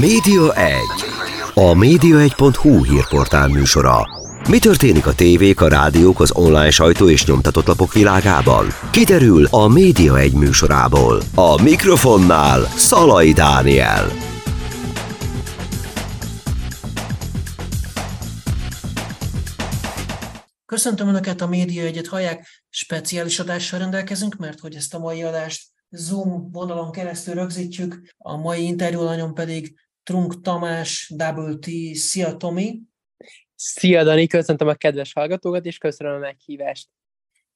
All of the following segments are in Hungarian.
Média 1. A média1.hu hírportál műsora. Mi történik a tévék, a rádiók, az online sajtó és nyomtatott lapok világában? Kiderül a Média 1 műsorából. A mikrofonnál Szalai Dániel. Köszöntöm Önöket, a Média egyet hallják, speciális adással rendelkezünk, mert hogy ezt a mai adást Zoom vonalon keresztül rögzítjük, a mai interjúlanyon pedig Trunk Tamás, Double T, szia Tomi! Szia Dani, köszöntöm a kedves hallgatókat, és köszönöm a meghívást.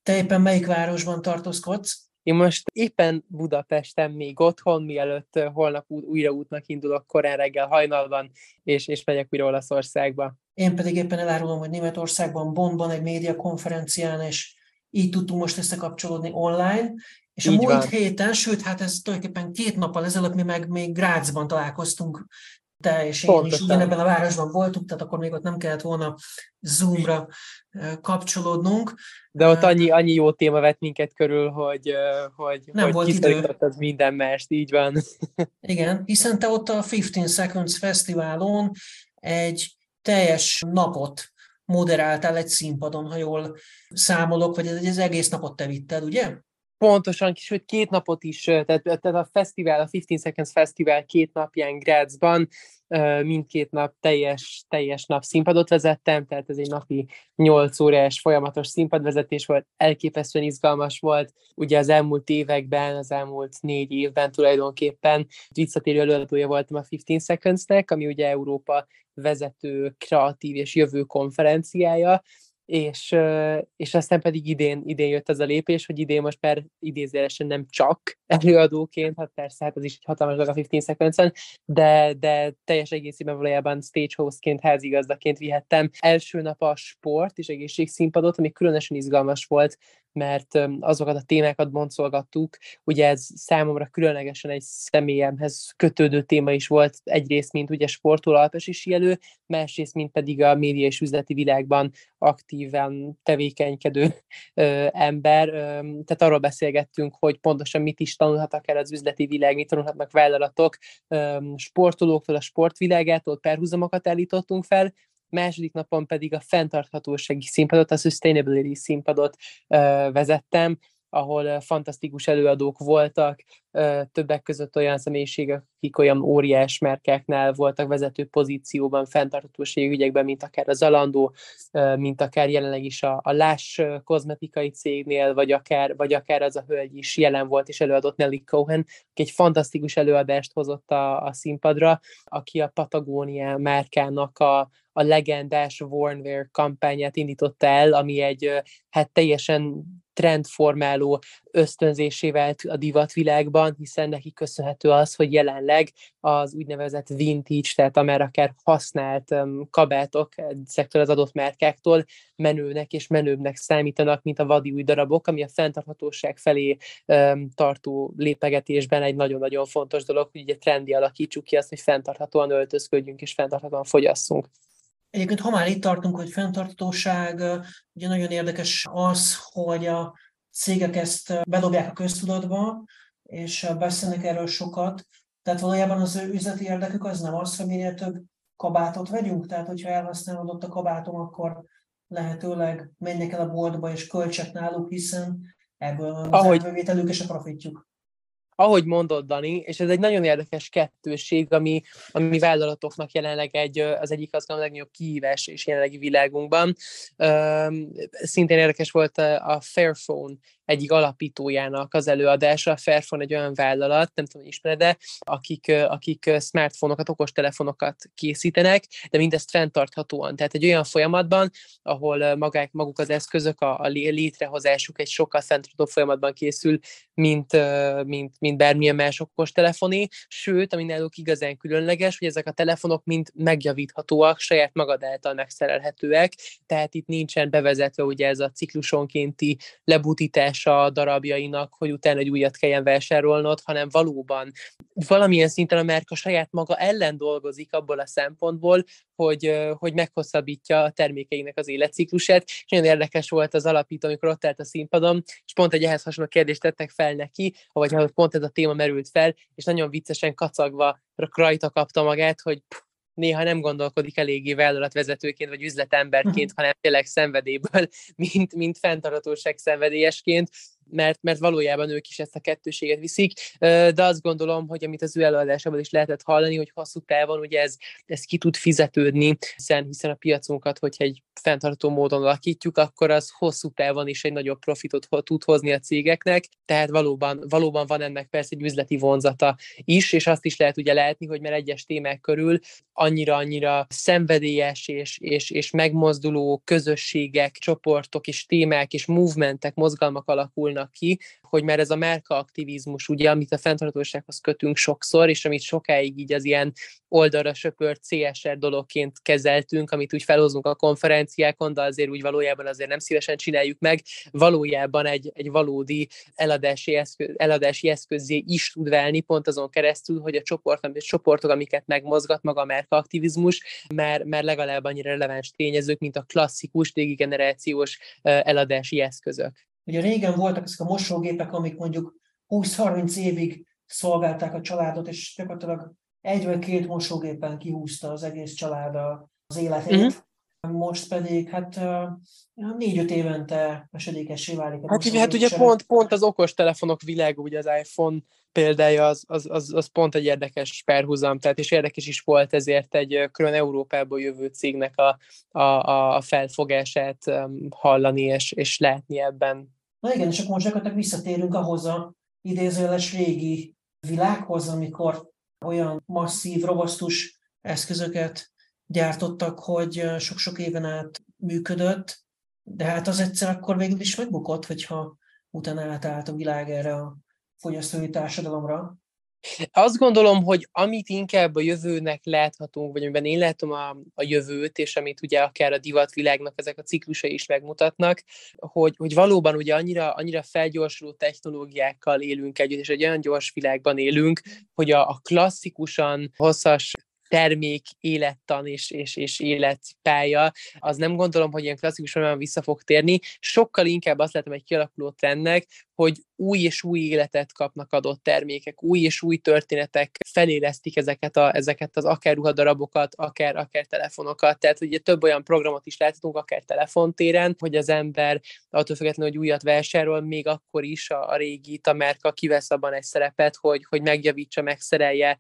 Te éppen melyik városban tartózkodsz? Én most éppen Budapesten még otthon, mielőtt holnap újra útnak indulok korán reggel hajnalban, és, és megyek újra Olaszországba. Én pedig éppen elárulom, hogy Németországban, Bonnban egy média konferencián, és így tudtunk most összekapcsolódni online, és a múlt van. héten, sőt, hát ez tulajdonképpen két nappal ezelőtt mi meg még Grácsban találkoztunk, te és én Pontosan. is ugyanebben a városban voltunk, tehát akkor még ott nem kellett volna Zoomra kapcsolódnunk. De ott annyi, annyi jó téma vett minket körül, hogy, hogy, nem hogy volt idő. az minden mást, így van. Igen, hiszen te ott a 15 Seconds Fesztiválon egy teljes napot moderáltál egy színpadon, ha jól számolok, vagy ez az egész napot te vitted, ugye? Pontosan, sőt két napot is, tehát, tehát a fesztivál, a 15 Seconds Fesztivál két napján Grazban, mindkét nap teljes, teljes nap színpadot vezettem, tehát ez egy napi 8 órás folyamatos színpadvezetés volt, elképesztően izgalmas volt. Ugye az elmúlt években, az elmúlt négy évben tulajdonképpen visszatérő előadója voltam a 15 Seconds-nek, ami ugye Európa vezető, kreatív és jövő konferenciája, és, és aztán pedig idén, idén jött ez a lépés, hogy idén most már idézőjelesen nem csak előadóként, hát persze, hát az is egy hatalmas dolog a 15 seconds de, de teljes egészében valójában stage hostként, házigazdaként vihettem. Első nap a sport és egészségszínpadot, ami különösen izgalmas volt, mert azokat a témákat boncolgattuk. Ugye ez számomra különlegesen egy személyemhez kötődő téma is volt, egyrészt, mint ugye sportoló alpesi jelő, másrészt, mint pedig a média és üzleti világban aktíven tevékenykedő ö, ember. Ö, tehát arról beszélgettünk, hogy pontosan mit is tanulhatnak el az üzleti világ, mit tanulhatnak vállalatok, ö, sportolóktól, a sportvilágától perhúzamokat állítottunk fel, második napon pedig a fenntarthatósági színpadot, a sustainability színpadot vezettem, ahol fantasztikus előadók voltak, többek között olyan személyiségek, akik olyan óriás merkeknál voltak vezető pozícióban, fenntarthatósági ügyekben, mint akár a Zalandó, mint akár jelenleg is a, a Láss kozmetikai cégnél, vagy akár, vagy akár az a hölgy is jelen volt és előadott Nelly Cohen, aki egy fantasztikus előadást hozott a, a színpadra, aki a Patagónia márkának a, a legendás Warnwear kampányát indította el, ami egy hát teljesen trendformáló ösztönzésével a divatvilágban, hiszen neki köszönhető az, hogy jelenleg az úgynevezett vintage, tehát amár akár használt kabátok szektor az adott márkáktól menőnek és menőbbnek számítanak, mint a vadi új darabok, ami a fenntarthatóság felé tartó lépegetésben egy nagyon-nagyon fontos dolog, hogy ugye trendi alakítsuk ki azt, hogy fenntarthatóan öltözködjünk és fenntarthatóan fogyasszunk. Egyébként, ha már itt tartunk, hogy fenntartatóság, ugye nagyon érdekes az, hogy a cégek ezt bedobják a köztudatba, és beszélnek erről sokat. Tehát valójában az ő üzleti érdekük az nem az, hogy minél több kabátot vegyünk, tehát hogyha elhasználódott a kabátom, akkor lehetőleg menjek el a boltba és költsek náluk, hiszen ebből van az Ahogy... és a profitjuk ahogy mondod, Dani, és ez egy nagyon érdekes kettőség, ami, ami vállalatoknak jelenleg egy, az egyik az a legnagyobb kihívás és jelenlegi világunkban. Szintén érdekes volt a Fairphone egyik alapítójának az előadása. A Fairphone egy olyan vállalat, nem tudom, ismered de akik, akik smartphone-okat, okostelefonokat készítenek, de mindezt fenntarthatóan. Tehát egy olyan folyamatban, ahol magák, maguk az eszközök, a, a létrehozásuk egy sokkal fenntartható folyamatban készül, mint, mint, mint bármilyen más okostelefoni, sőt, ami náluk igazán különleges, hogy ezek a telefonok mind megjavíthatóak, saját magad által megszerelhetőek, tehát itt nincsen bevezetve ugye ez a ciklusonkénti lebutítás a darabjainak, hogy utána egy újat kelljen vásárolnod, hanem valóban valamilyen szinten a márka saját maga ellen dolgozik abból a szempontból, hogy, hogy meghosszabbítja a termékeinek az életciklusát, és nagyon érdekes volt az alapító, amikor ott állt a színpadon, és pont egy ehhez hasonló kérdést tettek fel neki, vagy pont ez a téma merült fel, és nagyon viccesen kacagva rajta kapta magát, hogy néha nem gondolkodik eléggé vállalatvezetőként vagy üzletemberként, hanem tényleg szenvedélyből, mint, mint fenntartatóság szenvedélyesként mert, mert valójában ők is ezt a kettőséget viszik, de azt gondolom, hogy amit az ő előadásában is lehetett hallani, hogy hosszú távon ugye ez, ez ki tud fizetődni, hiszen, hiszen a piacunkat, hogyha egy fenntartó módon alakítjuk, akkor az hosszú távon is egy nagyobb profitot tud hozni a cégeknek, tehát valóban, valóban van ennek persze egy üzleti vonzata is, és azt is lehet ugye látni, hogy mert egyes témák körül annyira-annyira szenvedélyes és, és, és megmozduló közösségek, csoportok és témák és movementek, mozgalmak alakulnak alakulnak ki, hogy már ez a márka aktivizmus, ugye, amit a fenntarthatósághoz kötünk sokszor, és amit sokáig így az ilyen oldalra söpört CSR dologként kezeltünk, amit úgy felhozunk a konferenciákon, de azért úgy valójában azért nem szívesen csináljuk meg, valójában egy, egy valódi eladási, eszköz, eladási eszközé is tud válni, pont azon keresztül, hogy a csoport, csoportok, amiket megmozgat maga a márka aktivizmus, mert, mert legalább annyira releváns tényezők, mint a klasszikus, régi generációs eladási eszközök. Ugye régen voltak ezek a mosógépek, amik mondjuk 20-30 évig szolgálták a családot, és gyakorlatilag egy vagy két mosógépen kihúzta az egész család az életét. Uh-huh. Most pedig hát négy-öt évente esedékessé válik. A hát, hát ugye pont, pont az okos telefonok világ, ugye az iPhone példája az, az, az, az pont egy érdekes perhuzam, tehát és érdekes is volt ezért egy külön Európából jövő cégnek a, a, a felfogását hallani és, és látni ebben. Na igen, és akkor most gyakorlatilag visszatérünk ahhoz a idézőjeles régi világhoz, amikor olyan masszív, robosztus eszközöket gyártottak, hogy sok-sok éven át működött, de hát az egyszer akkor végül is megbukott, hogyha utána átállt a világ erre a fogyasztói társadalomra. Azt gondolom, hogy amit inkább a jövőnek láthatunk, vagy amiben én látom a, a jövőt, és amit ugye akár a divatvilágnak ezek a ciklusai is megmutatnak, hogy, hogy valóban ugye annyira, annyira felgyorsuló technológiákkal élünk együtt, és egy olyan gyors világban élünk, hogy a, a klasszikusan hosszas termék, élettan és, és, és életpálya, az nem gondolom, hogy ilyen klasszikusan olyan vissza fog térni. Sokkal inkább azt látom egy kialakuló trendnek, hogy új és új életet kapnak adott termékek, új és új történetek felélesztik ezeket, a, ezeket az akár ruhadarabokat, akár, akár telefonokat. Tehát ugye több olyan programot is láthatunk, akár telefontéren, hogy az ember attól függetlenül, hogy újat vásárol, még akkor is a, a régi, a márka kivesz abban egy szerepet, hogy, hogy megjavítsa, megszerelje,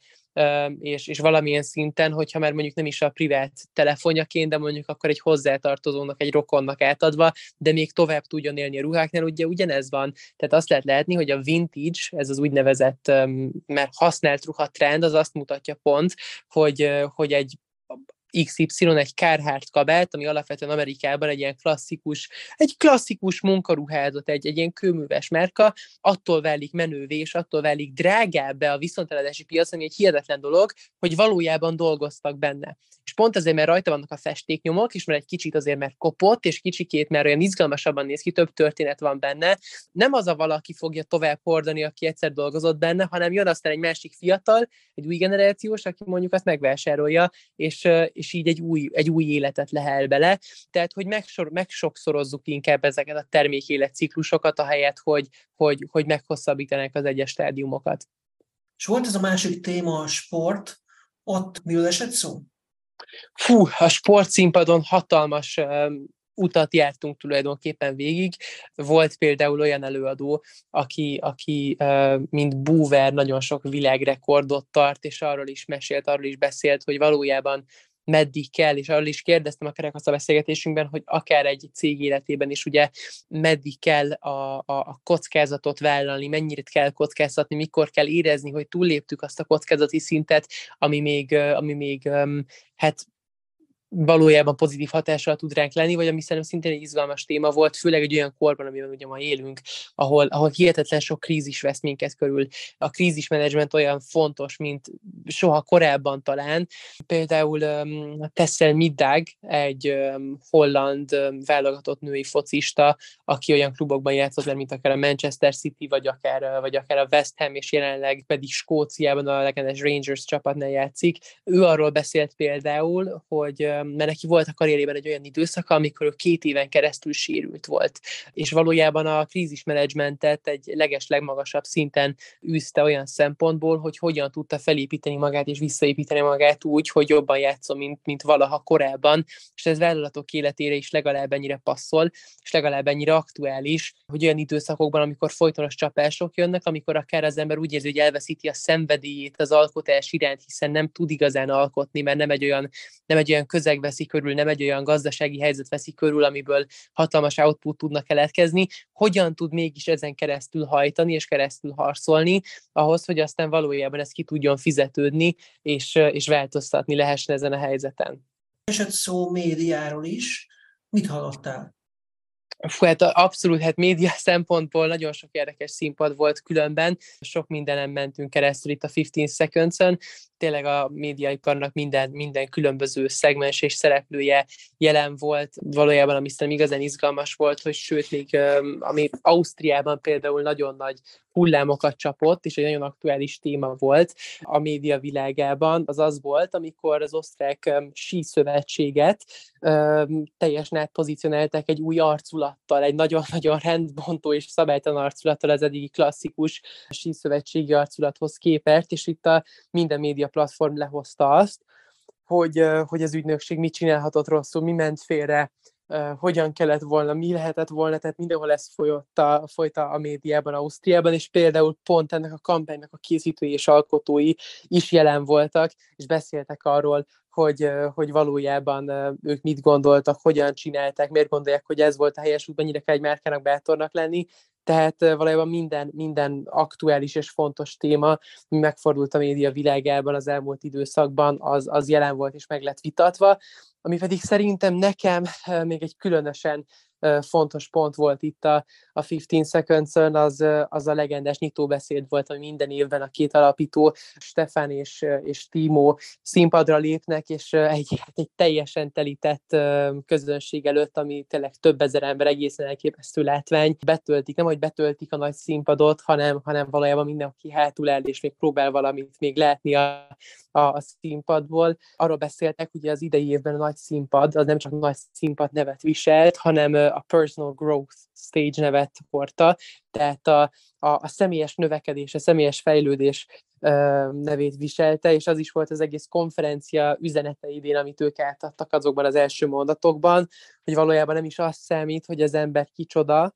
és, és valamilyen szinten, hogyha már mondjuk nem is a privát telefonjaként, de mondjuk akkor egy hozzátartozónak, egy rokonnak átadva, de még tovább tudjon élni a ruháknál, ugye ugyanez van. Tehát azt lehet látni, hogy a vintage, ez az úgynevezett, mert használt ruha trend, az azt mutatja pont, hogy, hogy egy XY egy Carhartt kabát, ami alapvetően Amerikában egy ilyen klasszikus, egy klasszikus munkaruházat, egy, egy ilyen kőműves márka, attól válik menővé, és attól válik drágább a viszonteladási piac, ami egy hihetetlen dolog, hogy valójában dolgoztak benne. És pont azért, mert rajta vannak a festéknyomok, és mert egy kicsit azért, mert kopott, és kicsikét, mert olyan izgalmasabban néz ki, több történet van benne, nem az a valaki fogja tovább hordani, aki egyszer dolgozott benne, hanem jön aztán egy másik fiatal, egy új generációs, aki mondjuk azt megvásárolja, és, és így egy új, egy új életet lehel bele. Tehát, hogy megsor, megsokszorozzuk inkább ezeket a termékéletciklusokat, ahelyett, hogy, hogy, hogy meghosszabbítanak az egyes stádiumokat. És volt ez a másik téma, a sport, ott miről esett szó? Fú, a sportszínpadon hatalmas utat jártunk tulajdonképpen végig. Volt például olyan előadó, aki, aki mint búver nagyon sok világrekordot tart, és arról is mesélt, arról is beszélt, hogy valójában meddig kell, és arról is kérdeztem a a beszélgetésünkben, hogy akár egy cég életében is ugye meddig kell a, a, a kockázatot vállalni, mennyire kell kockáztatni, mikor kell érezni, hogy túlléptük azt a kockázati szintet, ami még, ami még hát valójában pozitív hatással tud ránk lenni, vagy ami szerintem szintén egy izgalmas téma volt, főleg egy olyan korban, amiben ugye ma élünk, ahol, ahol hihetetlen sok krízis vesz minket körül. A krízismenedzsment olyan fontos, mint soha korábban talán. Például um, Tessel Middag, egy um, holland um, válogatott női focista, aki olyan klubokban játszott, mint akár a Manchester City, vagy akár, vagy akár a West Ham, és jelenleg pedig Skóciában a legendás Rangers csapatnál játszik. Ő arról beszélt például, hogy mert neki volt a karrierében egy olyan időszaka, amikor ő két éven keresztül sérült volt. És valójában a krízismenedzsmentet egy leges legmagasabb szinten űzte olyan szempontból, hogy hogyan tudta felépíteni magát és visszaépíteni magát úgy, hogy jobban játszom, mint, mint valaha korábban, és ez vállalatok életére is legalább ennyire passzol, és legalább ennyire aktuális, hogy olyan időszakokban, amikor folytonos csapások jönnek, amikor akár az ember úgy érzi, hogy elveszíti a szenvedélyét az alkotás iránt, hiszen nem tud igazán alkotni, mert nem egy olyan, nem egy olyan közeg veszi körül, nem egy olyan gazdasági helyzet veszi körül, amiből hatalmas output tudnak keletkezni, hogyan tud mégis ezen keresztül hajtani és keresztül harcolni, ahhoz, hogy aztán valójában ez ki tudjon fizetődni, és, és változtatni lehessen ezen a helyzeten. Esett szó médiáról is. Mit hallottál? Fú, hát abszolút, hát média szempontból nagyon sok érdekes színpad volt különben, sok mindenem mentünk keresztül itt a 15 Seconds-ön, tényleg a médiaiparnak minden, minden különböző szegmens és szereplője jelen volt. Valójában, ami szerintem igazán izgalmas volt, hogy sőt, még ami Ausztriában például nagyon nagy hullámokat csapott, és egy nagyon aktuális téma volt a média világában, az az volt, amikor az osztrák síszövetséget teljesen átpozícionálták egy új arculattal, egy nagyon-nagyon rendbontó és szabálytalan arculattal az eddigi klasszikus síszövetségi arculathoz képest, és itt a minden média platform lehozta azt, hogy, hogy az ügynökség mit csinálhatott rosszul, mi ment félre, hogyan kellett volna, mi lehetett volna, tehát mindenhol ez folyott a, folyt a médiában, Ausztriában, és például pont ennek a kampánynak a készítői és alkotói is jelen voltak, és beszéltek arról, hogy, hogy valójában ők mit gondoltak, hogyan csinálták, miért gondolják, hogy ez volt a helyes út, mennyire kell egy márkának bátornak lenni, tehát valójában minden, minden aktuális és fontos téma, ami megfordult a média világában az elmúlt időszakban, az, az jelen volt és meg lett vitatva, ami pedig szerintem nekem még egy különösen fontos pont volt itt a, a 15 seconds az, az a legendás nyitóbeszéd volt, ami minden évben a két alapító, Stefan és, és Timo színpadra lépnek, és egy, egy teljesen telített közönség előtt, ami tényleg több ezer ember egészen elképesztő látvány, betöltik, nem hogy betöltik a nagy színpadot, hanem, hanem valójában mindenki hátul el, és még próbál valamit még látni a, a, a színpadból. Arról beszéltek, hogy az idei évben a nagy színpad, az nem csak nagy színpad nevet viselt, hanem a personal growth stage nevet hordta, tehát a, a, a személyes növekedés, a személyes fejlődés nevét viselte, és az is volt az egész konferencia üzenete idén, amit ők átadtak azokban az első mondatokban, hogy valójában nem is az számít, hogy az ember kicsoda,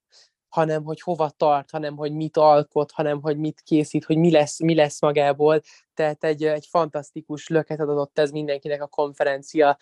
hanem hogy hova tart, hanem hogy mit alkot, hanem hogy mit készít, hogy mi lesz, mi lesz magából. Tehát egy, egy fantasztikus löket adott ez mindenkinek a konferencia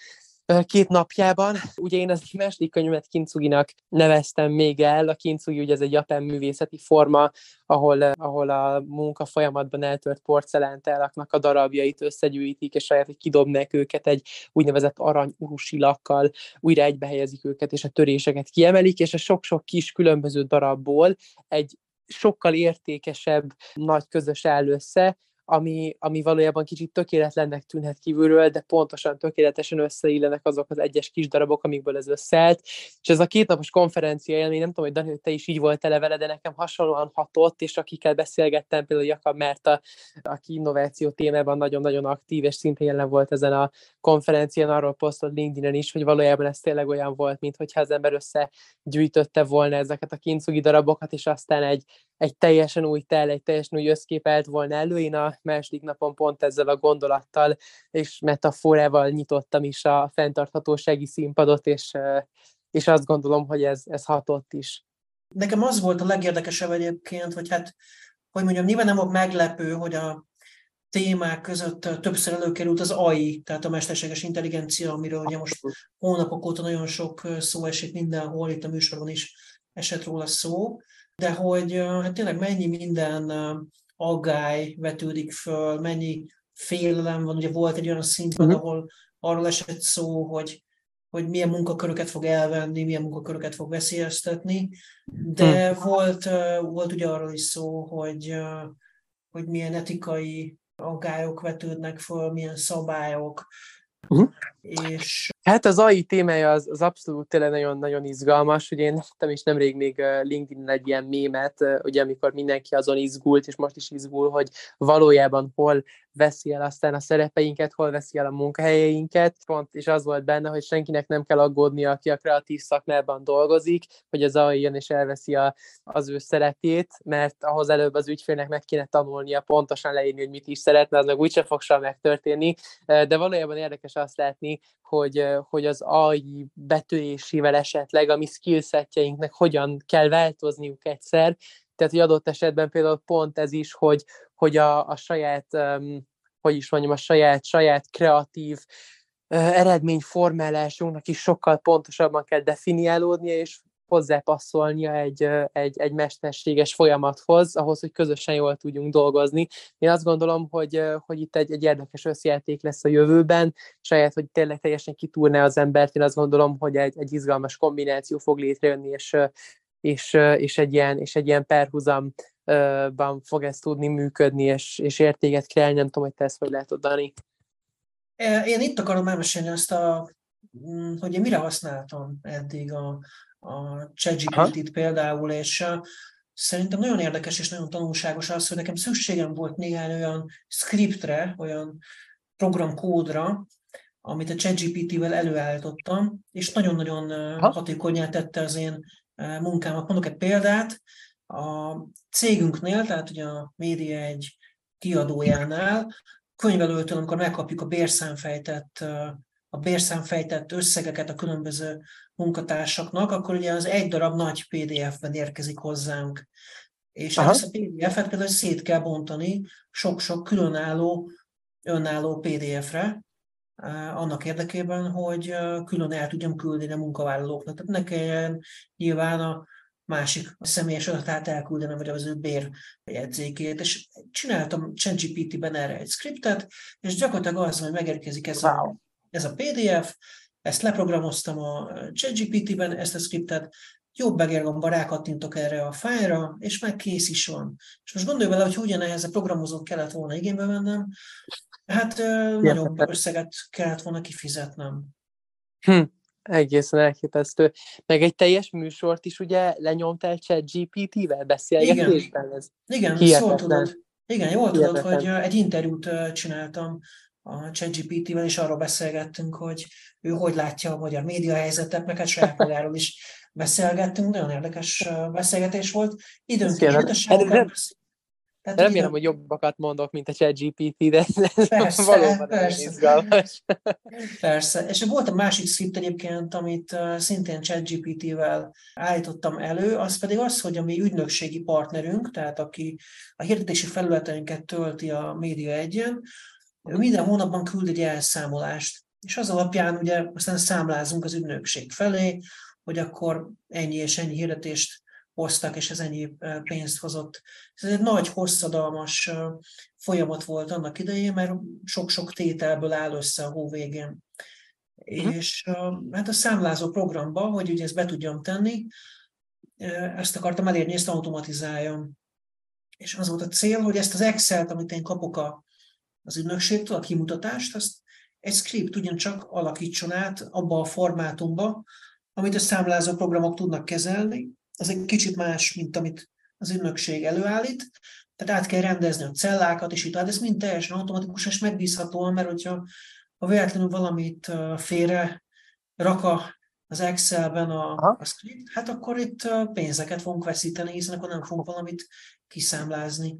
két napjában. Ugye én az második könyvemet Kintsuginak neveztem még el. A Kintsugi ugye ez egy japán művészeti forma, ahol, ahol a munka folyamatban eltört porcelántálaknak a darabjait összegyűjtik, és saját, hogy kidobnak őket egy úgynevezett arany urusilakkal, újra egybehelyezik őket, és a töréseket kiemelik, és a sok-sok kis különböző darabból egy sokkal értékesebb nagy közös áll össze, ami, ami valójában kicsit tökéletlennek tűnhet kívülről, de pontosan tökéletesen összeillenek azok az egyes kis darabok, amikből ez összeállt. És ez a kétnapos konferencia élmény, nem tudom, hogy Dani, hogy te is így volt tele vele, de nekem hasonlóan hatott, és akikkel beszélgettem, például Jakab Merta, aki innováció témában nagyon-nagyon aktív, és szintén jelen volt ezen a konferencián, arról posztolt LinkedIn-en is, hogy valójában ez tényleg olyan volt, mintha az ember összegyűjtötte volna ezeket a kincsugi darabokat, és aztán egy, egy teljesen új tel, egy teljesen új összkép állt volna elő. Én a második napon pont ezzel a gondolattal és metaforával nyitottam is a fenntarthatósági színpadot, és, és azt gondolom, hogy ez, ez hatott is. Nekem az volt a legérdekesebb egyébként, hogy hát, hogy mondjam, nyilván nem volt meglepő, hogy a témák között többször előkerült az AI, tehát a mesterséges intelligencia, amiről ugye most hónapok óta nagyon sok szó esik mindenhol, itt a műsorban is esett róla szó, de hogy hát tényleg mennyi minden aggály vetődik föl, mennyi félelem van. Ugye volt egy olyan színpad, uh-huh. ahol arról esett szó, hogy, hogy milyen munkaköröket fog elvenni, milyen munkaköröket fog veszélyeztetni, de uh-huh. volt, volt ugye arról is szó, hogy, hogy milyen etikai aggályok vetődnek föl, milyen szabályok, Uh-huh. És... Hát az AI témája az, az abszolút tényleg nagyon-nagyon izgalmas. Ugye én láttam is nemrég még LinkedIn egy ilyen mémet, ugye amikor mindenki azon izgult, és most is izgul, hogy valójában hol veszi el aztán a szerepeinket, hol veszi el a munkahelyeinket. Pont és az volt benne, hogy senkinek nem kell aggódnia, aki a kreatív szakmában dolgozik, hogy az AI jön és elveszi a, az ő szerepét, mert ahhoz előbb az ügyfélnek meg kéne tanulnia pontosan leírni, hogy mit is szeretne, az meg úgyse fog soha megtörténni. De valójában érdekes azt látni, hogy, hogy az AI betörésével esetleg a mi skillsetjeinknek hogyan kell változniuk egyszer, tehát, hogy adott esetben például pont ez is, hogy, hogy a, a saját, um, hogy is mondjam, a saját, saját kreatív uh, eredményformálásunknak is sokkal pontosabban kell definiálódnia, és hozzápasszolnia egy, egy, egy mesterséges folyamathoz, ahhoz, hogy közösen jól tudjunk dolgozni. Én azt gondolom, hogy, hogy itt egy, egy érdekes összjáték lesz a jövőben, saját, hogy tényleg teljesen kitúrne az embert, én azt gondolom, hogy egy, egy izgalmas kombináció fog létrejönni, és, és, és, egy, ilyen, és egy ilyen perhuzamban fog ez tudni működni, és, és értéket kreálni. Nem tudom, hogy te ezt hogy látod, Dani. Én itt akarom elmesélni azt, a, mm, hogy én mire használtam eddig a, a ChatGPT-t például, és szerintem nagyon érdekes és nagyon tanulságos az, hogy nekem szükségem volt néhány olyan scriptre, olyan programkódra, amit a ChatGPT-vel előállítottam, és nagyon-nagyon hatékonyá tette az én munkámat. Mondok egy példát, a cégünknél, tehát ugye a média egy kiadójánál, könyvelőtől, amikor megkapjuk a bérszámfejtett, a bérszámfejtett összegeket a különböző munkatársaknak, akkor ugye az egy darab nagy PDF-ben érkezik hozzánk. És Aha. ezt a PDF-et például szét kell bontani sok-sok különálló, önálló PDF-re, annak érdekében, hogy külön el tudjam küldeni a munkavállalóknak. Tehát ne kelljen nyilván a másik személyes adatát elküldenem, vagy az ő bérjegyzékét, és csináltam ChatGPT-ben erre egy scriptet, és gyakorlatilag az, hogy megérkezik ez, wow. a, ez a PDF, ezt leprogramoztam a ChatGPT-ben, ezt a scriptet, jobb begérgomba rákattintok erre a fájra, és már kész is van. És most gondolj bele, hogy ugyanehhez a programozót kellett volna igénybe vennem, hát nagyobb összeget kellett volna kifizetnem. Hm, egészen elképesztő. Meg egy teljes műsort is ugye lenyomtál chat GPT-vel beszélgetésben? Igen, ez Igen jól tudod. Igen, jól tudod, hogy egy interjút csináltam a ChatGPT-vel, és arról beszélgettünk, hogy ő hogy látja a magyar média helyzetet, meg hát saját magáról is beszélgettünk, nagyon érdekes beszélgetés volt. Időnként tehát Remélem, igen. hogy jobbakat mondok, mint a ChatGPT, de ez persze, valóban persze. izgalmas. Persze. És volt a másik script egyébként, amit szintén ChatGPT-vel állítottam elő, az pedig az, hogy a mi ügynökségi partnerünk, tehát aki a hirdetési felületeinket tölti a Média egyen, minden hónapban küld egy elszámolást, és az alapján ugye aztán számlázunk az ügynökség felé, hogy akkor ennyi és ennyi hirdetést hoztak, és ez ennyi pénzt hozott. Ez egy nagy, hosszadalmas folyamat volt annak idején, mert sok-sok tételből áll össze a hó végén. Uh-huh. És hát a számlázó programba, hogy ugye ezt be tudjam tenni, ezt akartam elérni, ezt automatizáljam. És az volt a cél, hogy ezt az Excel-t, amit én kapok a, az ügynökségtől, a kimutatást, azt egy script ugyancsak alakítson át abba a formátumba, amit a számlázó programok tudnak kezelni, az egy kicsit más, mint amit az ügynökség előállít, tehát át kell rendezni a cellákat, és itt de ez mind teljesen automatikus és megbízhatóan, mert hogyha ha véletlenül valamit félre rak a, az Excelben a, a script, hát akkor itt pénzeket fogunk veszíteni, hiszen akkor nem fogunk valamit kiszámlázni.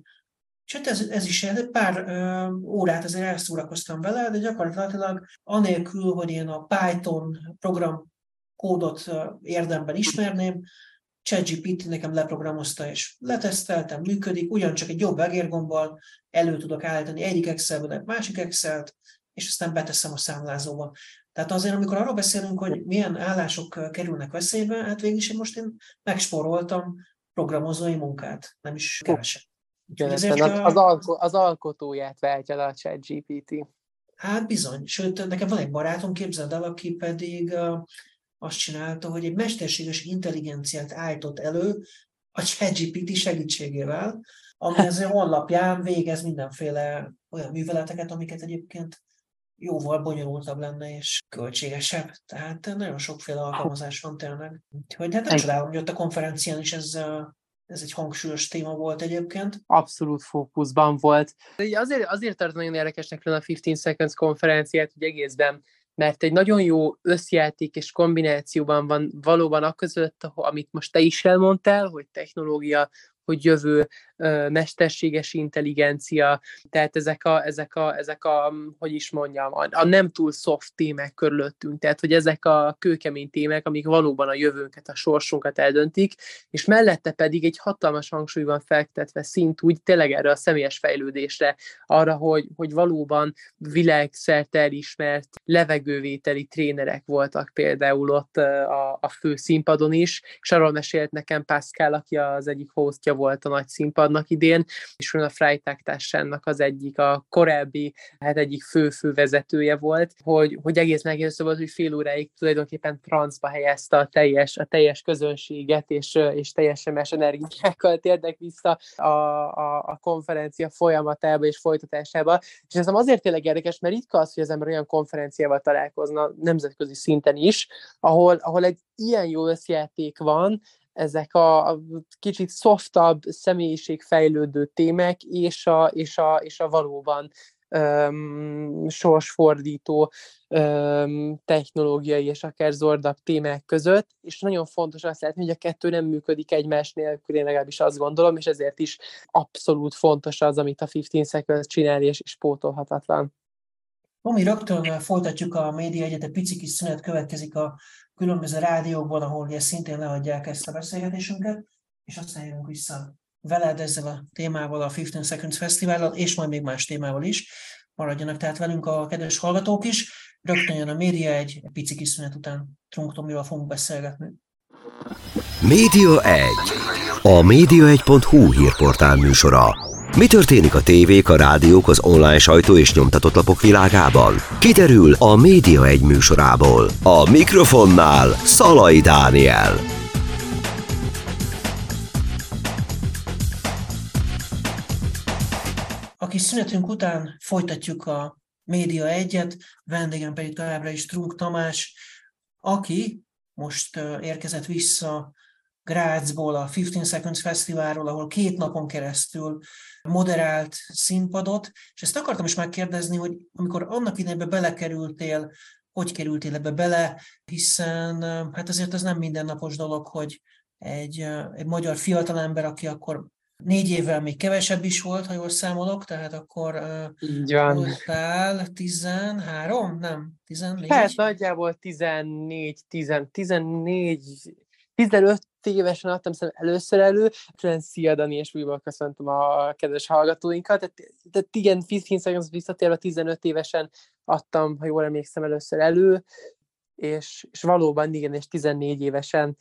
És hát ez, ez is pár ö, órát azért elszórakoztam vele, de gyakorlatilag anélkül, hogy én a Python program kódot érdemben ismerném, ChatGPT nekem leprogramozta és leteszteltem, működik, ugyancsak egy jobb egérgombbal elő tudok állítani egyik Excelben egy másik Excel-t, és aztán beteszem a számlázóba. Tehát azért, amikor arról beszélünk, hogy milyen állások kerülnek veszélybe, hát végül is most én megsporoltam programozói munkát, nem is. Igen, az, a... az, alko, az alkotóját váltja le a ChatGPT. Hát bizony, sőt, nekem van egy barátom, képzeld el, aki pedig azt csinálta, hogy egy mesterséges intelligenciát állított elő a ChatGPT segítségével, ami az honlapján végez mindenféle olyan műveleteket, amiket egyébként jóval bonyolultabb lenne és költségesebb. Tehát nagyon sokféle alkalmazás van tényleg. Úgyhogy hát nem csodálom, hogy ott a konferencián is ez ez egy hangsúlyos téma volt egyébként. Abszolút fókuszban volt. Azért, azért tart nagyon érdekesnek lenne a 15 Seconds konferenciát, hogy egészben mert egy nagyon jó összjáték és kombinációban van valóban a között, amit most te is elmondtál, hogy technológia, hogy jövő, mesterséges intelligencia, tehát ezek a, ezek a, ezek a hogy is mondjam, a, a nem túl soft témák körülöttünk, tehát hogy ezek a kőkemény témák, amik valóban a jövőnket, a sorsunkat eldöntik, és mellette pedig egy hatalmas hangsúly van fektetve szint úgy tényleg erre a személyes fejlődésre, arra, hogy, hogy valóban világszerte elismert levegővételi trénerek voltak például ott a, a fő színpadon is, és arról mesélt nekem Pascal, aki az egyik hostja volt a nagy színpadnak idén, és a Freitag társának az egyik, a korábbi, hát egyik fő-fő vezetője volt, hogy, hogy egész megjelző volt, hogy fél óráig tulajdonképpen transzba helyezte a teljes, a teljes közönséget, és, és teljesen más energiákkal térnek vissza a, a, a konferencia folyamatába és folytatásába. És ez azért tényleg érdekes, mert ritka az, hogy az ember olyan konferenciával találkozna nemzetközi szinten is, ahol, ahol egy ilyen jó összjáték van, ezek a kicsit softabb, személyiségfejlődő témák, és a, és a, és a valóban um, sorsfordító um, technológiai és akár zordabb témák között, és nagyon fontos azt látni, hogy a kettő nem működik egymás nélkül, én legalábbis azt gondolom, és ezért is abszolút fontos az, amit a 15 Seconds csinál, és, és pótolhatatlan. Ami rögtön folytatjuk a média egyet, egy pici kis szünet következik a különböző rádiókban, ahol ugye szintén leadják ezt a beszélgetésünket, és aztán jövünk vissza veled ezzel a témával, a 15 Seconds Fesztivállal, és majd még más témával is. Maradjanak tehát velünk a kedves hallgatók is. Rögtön jön a média egy, pici kis szünet után Trunk Tomival fogunk beszélgetni. Média 1. A média1.hu hírportál műsora. Mi történik a tévék, a rádiók, az online sajtó és nyomtatott lapok világában? Kiderül a Média egy műsorából. A mikrofonnál Szalai Dániel. A kis szünetünk után folytatjuk a Média egyet, vendégem pedig továbbra is Trunk Tamás, aki most érkezett vissza Grácsból, a 15 Seconds Fesztiválról, ahol két napon keresztül moderált színpadot, és ezt akartam is megkérdezni, hogy amikor annak idejében belekerültél, hogy kerültél ebbe bele, hiszen hát azért ez nem mindennapos dolog, hogy egy, egy magyar fiatalember, aki akkor négy évvel még kevesebb is volt, ha jól számolok, tehát akkor Így van. voltál 13, nem? 14? Hát nagyjából 14, 10, 14, 15 évesen adtam szerintem először elő, szia Dani, és újból köszöntöm a kedves hallgatóinkat. Tehát, tehát igen, 15 seconds visszatérve 15 évesen adtam, ha jól emlékszem, először elő, és, és valóban igen, és 14 évesen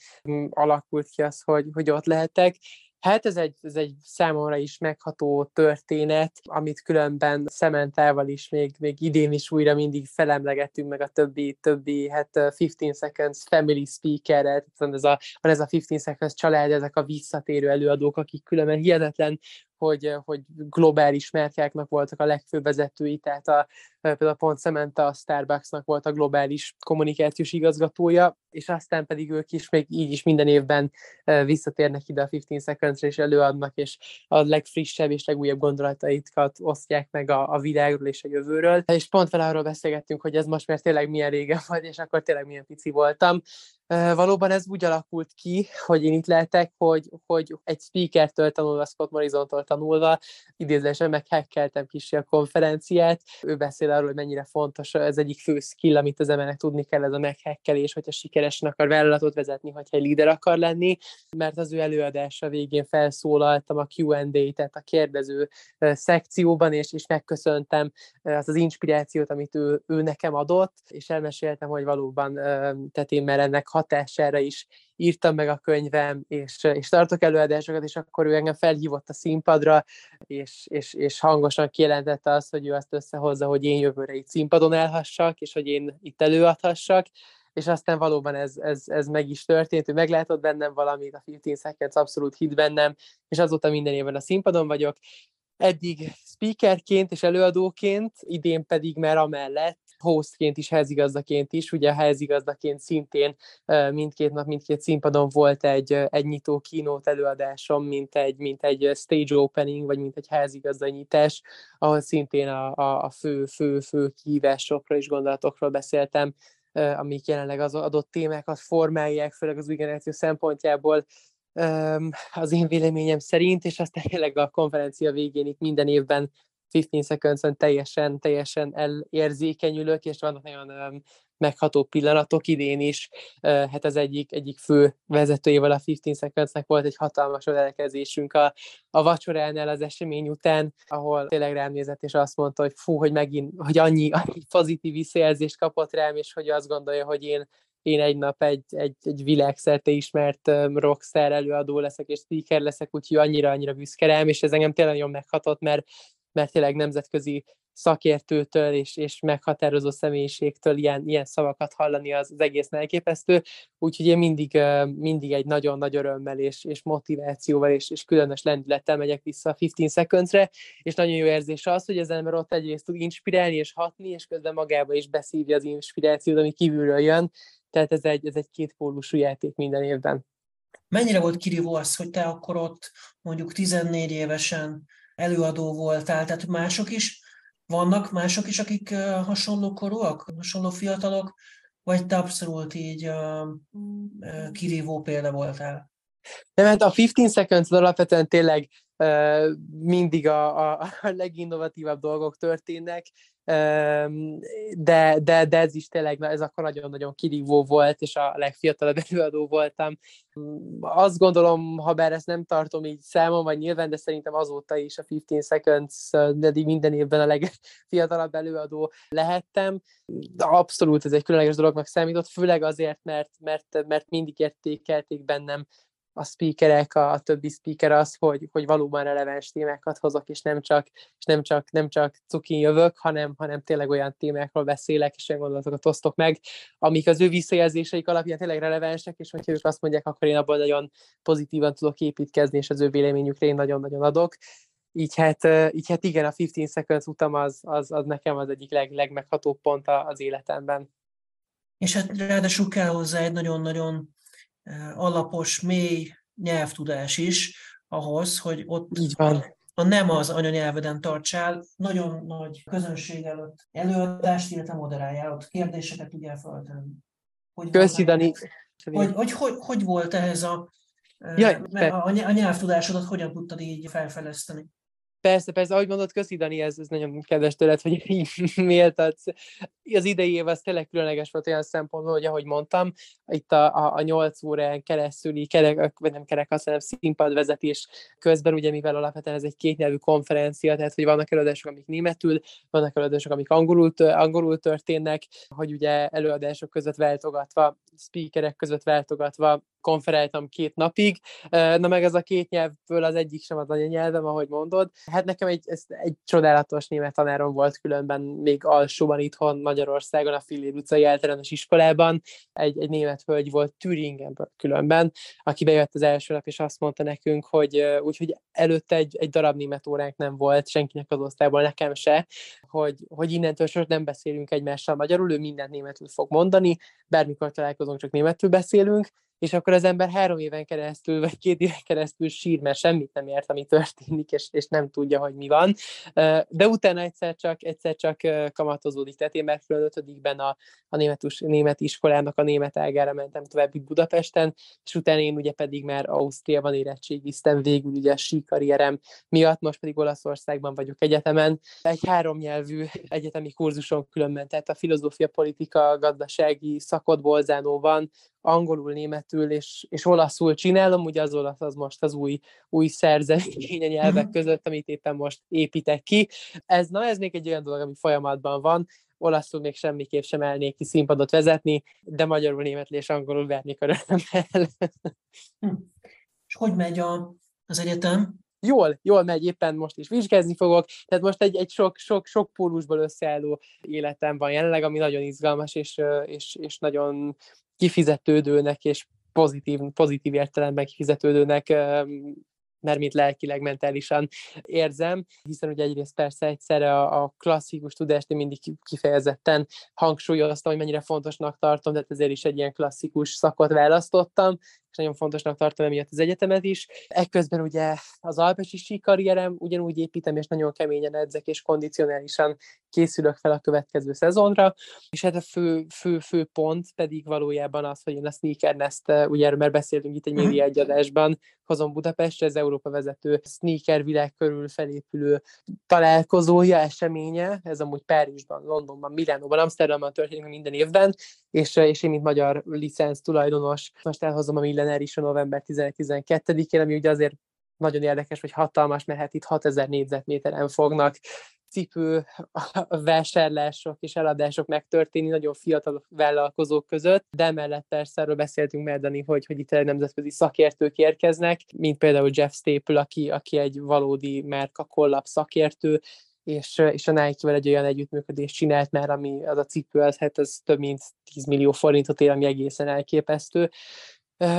alakult ki az, hogy, hogy ott lehetek. Hát ez egy, ez egy számomra is megható történet, amit különben Szementával is még, még idén is újra mindig felemlegetünk, meg a többi, többi hát 15 Seconds Family Speaker-et, van ez a, van ez a 15 Seconds család, ezek a visszatérő előadók, akik különben hihetetlen hogy, hogy globális márkáknak voltak a legfőbb vezetői, tehát a, például pont Samantha a Starbucksnak volt a globális kommunikációs igazgatója, és aztán pedig ők is még így is minden évben visszatérnek ide a 15 seconds és előadnak, és a legfrissebb és legújabb gondolataitkat osztják meg a, a világról és a jövőről. És pont fel arról beszélgettünk, hogy ez most már tényleg milyen régen vagy, és akkor tényleg milyen pici voltam. Valóban ez úgy alakult ki, hogy én itt lehetek, hogy, hogy egy speakertől tanulva, Scott Morrison-tól tanulva, idézésen meghekkeltem kis a konferenciát. Ő beszél arról, hogy mennyire fontos, ez egyik fő skill, amit az embernek tudni kell, ez a meghekkelés, hogyha sikeresen akar vállalatot vezetni, hogyha egy líder akar lenni, mert az ő előadása végén felszólaltam a Q&A, tehát a kérdező szekcióban, és, és megköszöntem az az inspirációt, amit ő, ő nekem adott, és elmeséltem, hogy valóban, tehát én már ennek hatására is írtam meg a könyvem, és, és tartok előadásokat, és akkor ő engem felhívott a színpadra, és, és, és hangosan kijelentette azt, hogy ő azt összehozza, hogy én jövőre itt színpadon elhassak, és hogy én itt előadhassak, és aztán valóban ez, ez, ez meg is történt, ő meglátott bennem valamit, a 15 Seconds abszolút hit bennem, és azóta minden évben a színpadon vagyok, eddig speakerként és előadóként, idén pedig már amellett hostként is, házigazdaként is. Ugye házigazdaként szintén mindkét nap, mindkét színpadon volt egy, egy nyitó kínót előadásom, mint egy, mint egy stage opening, vagy mint egy házigazdanyítás, ahol szintén a, a, a fő, fő, fő kihívásokról és gondolatokról beszéltem, amik jelenleg az adott témákat formálják, főleg az új generáció szempontjából, az én véleményem szerint, és aztán tényleg a konferencia végén itt minden évben 15 seconds teljesen, teljesen elérzékenyülök, és vannak nagyon megható pillanatok idén is. Hát az egyik, egyik fő vezetőjével a 15 seconds volt egy hatalmas ölelkezésünk a, a vacsoránál az esemény után, ahol tényleg rám nézett, és azt mondta, hogy fú, hogy megint, hogy annyi, annyi pozitív visszajelzést kapott rám, és hogy azt gondolja, hogy én én egy nap egy, egy, egy világszerte ismert um, rockstar előadó leszek, és speaker leszek, úgyhogy annyira-annyira büszke rám, és ez engem tényleg nagyon meghatott, mert mert tényleg nemzetközi szakértőtől és, és meghatározó személyiségtől ilyen, ilyen szavakat hallani az, az egész elképesztő, úgyhogy én mindig, mindig egy nagyon nagy örömmel és, és motivációval és, és különös lendülettel megyek vissza a 15 seconds és nagyon jó érzés az, hogy az ember ott egyrészt tud inspirálni és hatni, és közben magába is beszívja az inspirációt, ami kívülről jön, tehát ez egy, ez egy kétpólusú játék minden évben. Mennyire volt kirívó az, hogy te akkor ott mondjuk 14 évesen előadó voltál, tehát mások is, vannak mások is, akik hasonló korúak, hasonló fiatalok, vagy te abszolút így kirívó példa voltál? Nem, hát a 15 seconds alapvetően tényleg mindig a, a, a leginnovatívabb dolgok történnek, de, de, de ez is tényleg, ez akkor nagyon-nagyon kirívó volt, és a legfiatalabb előadó voltam. Azt gondolom, ha bár ezt nem tartom így számon, vagy nyilván, de szerintem azóta is a 15 Seconds eddig minden évben a legfiatalabb előadó lehettem. De abszolút ez egy különleges dolognak számított, főleg azért, mert, mert, mert mindig értékelték bennem a speakerek, a, többi speaker az, hogy, hogy valóban releváns témákat hozok, és nem csak, és nem csak, nem csak cukin jövök, hanem, hanem tényleg olyan témákról beszélek, és olyan gondolatokat osztok meg, amik az ő visszajelzéseik alapján tényleg relevánsak, és hogyha ők azt mondják, akkor én abból nagyon pozitívan tudok építkezni, és az ő véleményükre én nagyon-nagyon adok. Így hát, így hát igen, a 15 seconds utam az, az, az nekem az egyik leg, legmeghatóbb pont az életemben. És hát ráadásul kell hozzá egy nagyon-nagyon alapos, mély nyelvtudás is ahhoz, hogy ott Így van. a nem az anyanyelveden tartsál, nagyon nagy közönség előtt előadást, illetve moderáljál, ott kérdéseket tudjál feltenni. Hogy Köszi, Dani. Hogy, hogy, hogy, hogy volt ehhez a, Jaj, a, a nyelvtudásodat, hogyan tudtad így felfejleszteni? Persze, persze, ahogy mondod, köszi Dani, ez, ez nagyon kedves tőled, hogy így méltatsz. Az idei év az tényleg különleges volt olyan szempontból, hogy ahogy mondtam, itt a, a, a 8 órán keresztüli kerek, vagy nem kerek, azt hanem színpadvezetés közben, ugye mivel alapvetően ez egy kétnyelvű konferencia, tehát hogy vannak előadások, amik németül, vannak előadások, amik angolul, angolul történnek, hogy ugye előadások között váltogatva, speakerek között váltogatva konferáltam két napig, na meg ez a két nyelvből az egyik sem az anyanyelvem, ahogy mondod. Hát nekem egy, ez egy csodálatos német tanárom volt különben még alsóban itthon Magyarországon, a Fillér utcai általános iskolában. Egy, egy német hölgy volt Thüringenből különben, aki bejött az első nap, és azt mondta nekünk, hogy úgyhogy előtte egy, egy darab német óránk nem volt senkinek az osztályból, nekem se, hogy, hogy innentől sosem nem beszélünk egymással magyarul, ő mindent németül fog mondani, bármikor találkozunk, csak németül beszélünk, és akkor az ember három éven keresztül, vagy két éven keresztül sír, mert semmit nem ért, ami történik, és, és nem tudja, hogy mi van. De utána egyszer csak, egyszer csak kamatozódik. Tehát én megfelelő ötödikben a, a németus, német iskolának a német ágára mentem tovább Budapesten, és utána én ugye pedig már Ausztriában érettségiztem végül ugye a sí karrierem miatt, most pedig Olaszországban vagyok egyetemen. Egy háromnyelvű egyetemi kurzuson különben, tehát a filozófia, politika, gazdasági szakot van, angolul, németül és, és olaszul csinálom, ugye az olasz az most az új, új szerzemény a nyelvek mhm. között, amit éppen most építek ki. Ez, na, ez még egy olyan dolog, ami folyamatban van, olaszul még semmiképp sem elnék ki színpadot vezetni, de magyarul, németül és angolul vernék örömmel. Hm. És hogy megy a, az egyetem? Jól, jól megy, éppen most is vizsgázni fogok, tehát most egy, egy sok, sok, sok pólusból összeálló életem van jelenleg, ami nagyon izgalmas, és, és, és nagyon kifizetődőnek és pozitív, pozitív értelemben kifizetődőnek mert mint lelkileg, mentálisan érzem, hiszen ugye egyrészt persze egyszerre a, a klasszikus tudást én mindig kifejezetten hangsúlyoztam, hogy mennyire fontosnak tartom, tehát ezért is egy ilyen klasszikus szakot választottam, és nagyon fontosnak tartom emiatt az egyetemet is. Ekközben ugye az alpesi karrierem ugyanúgy építem, és nagyon keményen edzek, és kondicionálisan készülök fel a következő szezonra, és hát a fő, fő, fő pont pedig valójában az, hogy én a Sneaker Nest, ugye erről már beszéltünk itt egy mhm. média egyadásban, hozom Budapestre, ez Európa vezető sneaker világ körül felépülő találkozója, eseménye, ez amúgy Párizsban, Londonban, Milánóban, Amsterdamban történik minden évben, és, és én, mint magyar licenc tulajdonos, most elhozom a Millenár is a november 11-12-én, ami ugye azért nagyon érdekes, hogy hatalmas, mert hát itt 6000 négyzetméteren fognak cipő vásárlások és eladások megtörténni nagyon fiatal vállalkozók között, de emellett persze erről beszéltünk már, hogy, hogy itt nemzetközi szakértők érkeznek, mint például Jeff Staple, aki, aki egy valódi Merka kollap szakértő, és, és a Nike-vel egy olyan együttműködést csinált már, ami az a cipő, az, hát ez több mint 10 millió forintot ér, ami egészen elképesztő.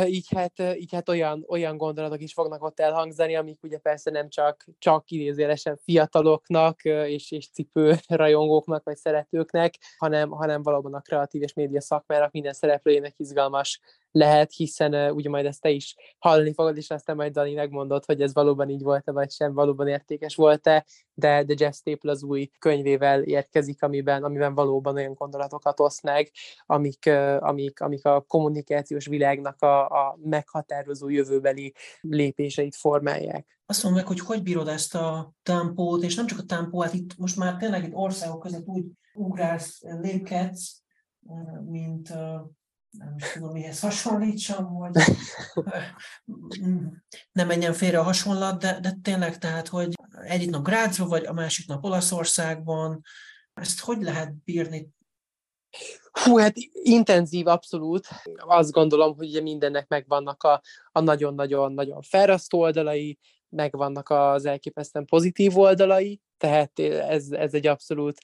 Így hát, így hát olyan, olyan gondolatok is fognak ott elhangzani, amik ugye persze nem csak, csak idézélesen fiataloknak és, és cipő rajongóknak vagy szeretőknek, hanem, hanem valóban a kreatív és média szakmának minden szereplőjének izgalmas lehet, hiszen uh, ugye majd ezt te is hallani fogod, és aztán majd Dani megmondod, hogy ez valóban így volt-e, vagy sem, valóban értékes volt-e, de, de Jeff Staple az új könyvével érkezik, amiben, amiben valóban olyan gondolatokat oszt meg, amik, amik, amik a kommunikációs világnak a, a meghatározó jövőbeli lépéseit formálják. Azt mondom meg, hogy hogy bírod ezt a tempót, és nem csak a tempó, hát itt most már tényleg itt országok között úgy ugrálsz, lépkedsz, mint nem is tudom, mihez hasonlítsam, hogy nem menjen félre a hasonlat, de, de tényleg tehát, hogy egyik nap Grázba vagy, a másik nap Olaszországban, ezt hogy lehet bírni? Hú, hát intenzív, abszolút. Azt gondolom, hogy ugye mindennek megvannak a, a nagyon-nagyon-nagyon felrasztó oldalai, megvannak az elképesztően pozitív oldalai, tehát ez, ez egy abszolút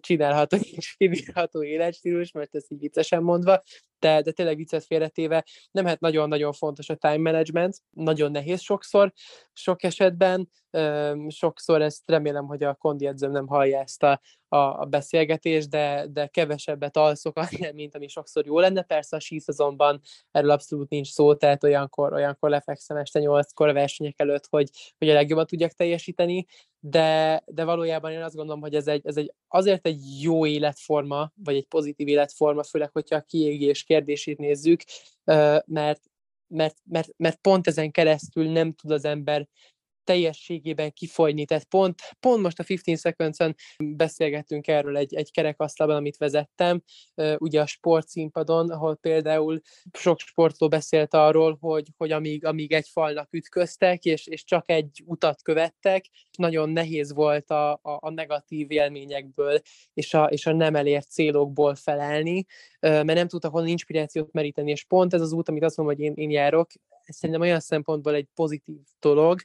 csinálható és kibírható életstílus, mert ez így viccesen mondva, de, de tényleg viccet félretéve, nem hát nagyon-nagyon fontos a time management, nagyon nehéz sokszor, sok esetben, sokszor ezt remélem, hogy a kondi edzőm nem hallja ezt a, a, a beszélgetést, de, de kevesebbet alszok annál, mint ami sokszor jó lenne. Persze a síszazonban erről abszolút nincs szó, tehát olyankor, olyankor lefekszem este nyolckor a versenyek előtt, hogy, hogy a legjobban tudjak teljesíteni, de, de valójában én azt gondolom, hogy ez egy, ez egy azért egy jó életforma, vagy egy pozitív életforma, főleg, hogyha a kiégés kérdését nézzük, mert, mert, mert, mert pont ezen keresztül nem tud az ember teljességében kifolyni. Tehát pont, pont most a 15 Seconds-on beszélgettünk erről egy, egy kerekasztalban, amit vezettem, ugye a sportszínpadon, ahol például sok sportoló beszélt arról, hogy, hogy amíg, amíg egy falnak ütköztek, és, és csak egy utat követtek, nagyon nehéz volt a, a, a negatív élményekből és a, és a nem elért célokból felelni, mert nem tudtak volna inspirációt meríteni, és pont ez az út, amit azt mondom, hogy én, én járok, szerintem olyan szempontból egy pozitív dolog,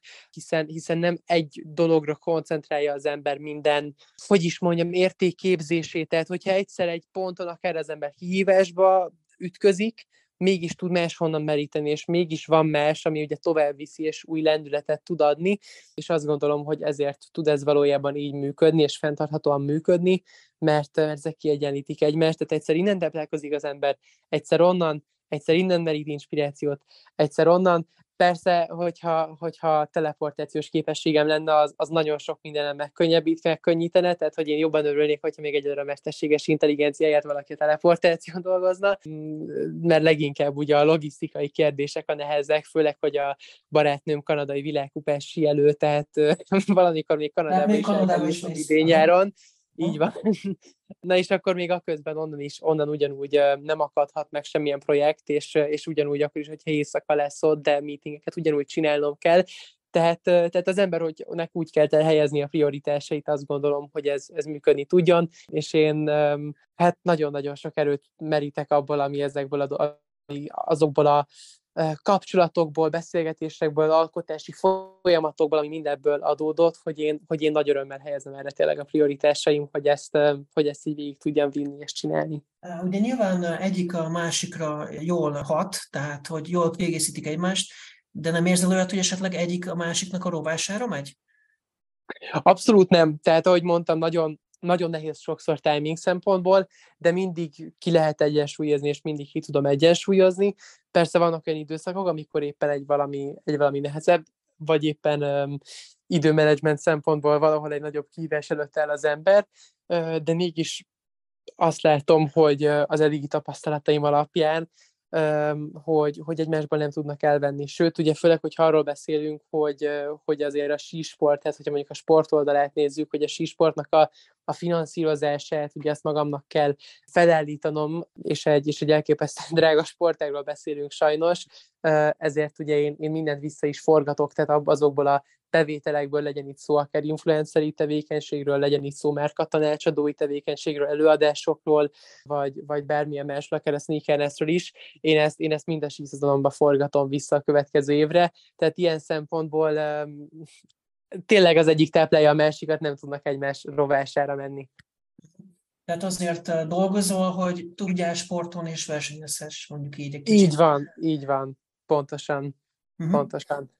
hiszen, hiszen nem egy dologra koncentrálja az ember minden, hogy is mondjam, értékképzését, tehát hogyha egyszer egy ponton akár az ember hívásba ütközik, mégis tud máshonnan meríteni, és mégis van más, ami ugye tovább viszi, és új lendületet tud adni, és azt gondolom, hogy ezért tud ez valójában így működni, és fenntarthatóan működni, mert ezek kiegyenlítik egymást, tehát egyszer innen táplálkozik az ember, egyszer onnan, egyszer innen merít inspirációt, egyszer onnan. Persze, hogyha, hogyha teleportációs képességem lenne, az, az nagyon sok mindenem megkönnyebbít, megkönnyítene, tehát hogy én jobban örülnék, hogyha még egyre a mesterséges intelligenciáját valaki a teleportáción dolgozna, mm, mert leginkább ugye a logisztikai kérdések a nehezek, főleg, hogy a barátnőm kanadai világkupás sielő, tehát valamikor még Kanadában is, Kanadában is idén nyáron, így van. Na és akkor még a közben onnan is, onnan ugyanúgy nem akadhat meg semmilyen projekt, és, és ugyanúgy akkor is, hogyha éjszaka lesz ott, de meetingeket ugyanúgy csinálnom kell. Tehát, tehát az ember, hogy nek úgy kell helyezni a prioritásait, azt gondolom, hogy ez, ez működni tudjon, és én hát nagyon-nagyon sok erőt merítek abból, ami ezekből a, azokból a kapcsolatokból, beszélgetésekből, alkotási folyamatokból, ami mindebből adódott, hogy én, hogy én nagy örömmel helyezem erre tényleg a prioritásaim, hogy ezt, hogy ezt így végig tudjam vinni és csinálni. Ugye nyilván egyik a másikra jól hat, tehát hogy jól kiegészítik egymást, de nem érzel olyat, hogy esetleg egyik a másiknak a rovására megy? Abszolút nem. Tehát, ahogy mondtam, nagyon, nagyon nehéz sokszor timing szempontból, de mindig ki lehet egyensúlyozni, és mindig ki tudom egyensúlyozni. Persze vannak olyan időszakok, amikor éppen egy valami, egy valami nehezebb, vagy éppen um, időmenedzsment szempontból valahol egy nagyobb kívás előtt el az ember, uh, de mégis azt látom, hogy az eddigi tapasztalataim alapján hogy, hogy egymásból nem tudnak elvenni. Sőt, ugye főleg, hogy arról beszélünk, hogy, hogy azért a sísporthez, hogyha mondjuk a sportoldalát nézzük, hogy a sísportnak a, a finanszírozását, ugye ezt magamnak kell felállítanom, és egy, és egy elképesztően drága sportágról beszélünk sajnos, ezért ugye én, én mindent vissza is forgatok, tehát azokból a bevételekből legyen itt szó, akár influenceri tevékenységről, legyen itt szó tanácsadói tevékenységről, előadásokról, vagy, vagy bármilyen másról, akár a sneakernessről is. Én ezt, én ezt minden síszezalomba forgatom vissza a következő évre, tehát ilyen szempontból tényleg az egyik táplálja a másikat, nem tudnak egymás rovására menni. Tehát azért dolgozol, hogy tudjál sporton és versenyezhess, mondjuk így egy kicsit. Így van, így van, pontosan, uh-huh. pontosan.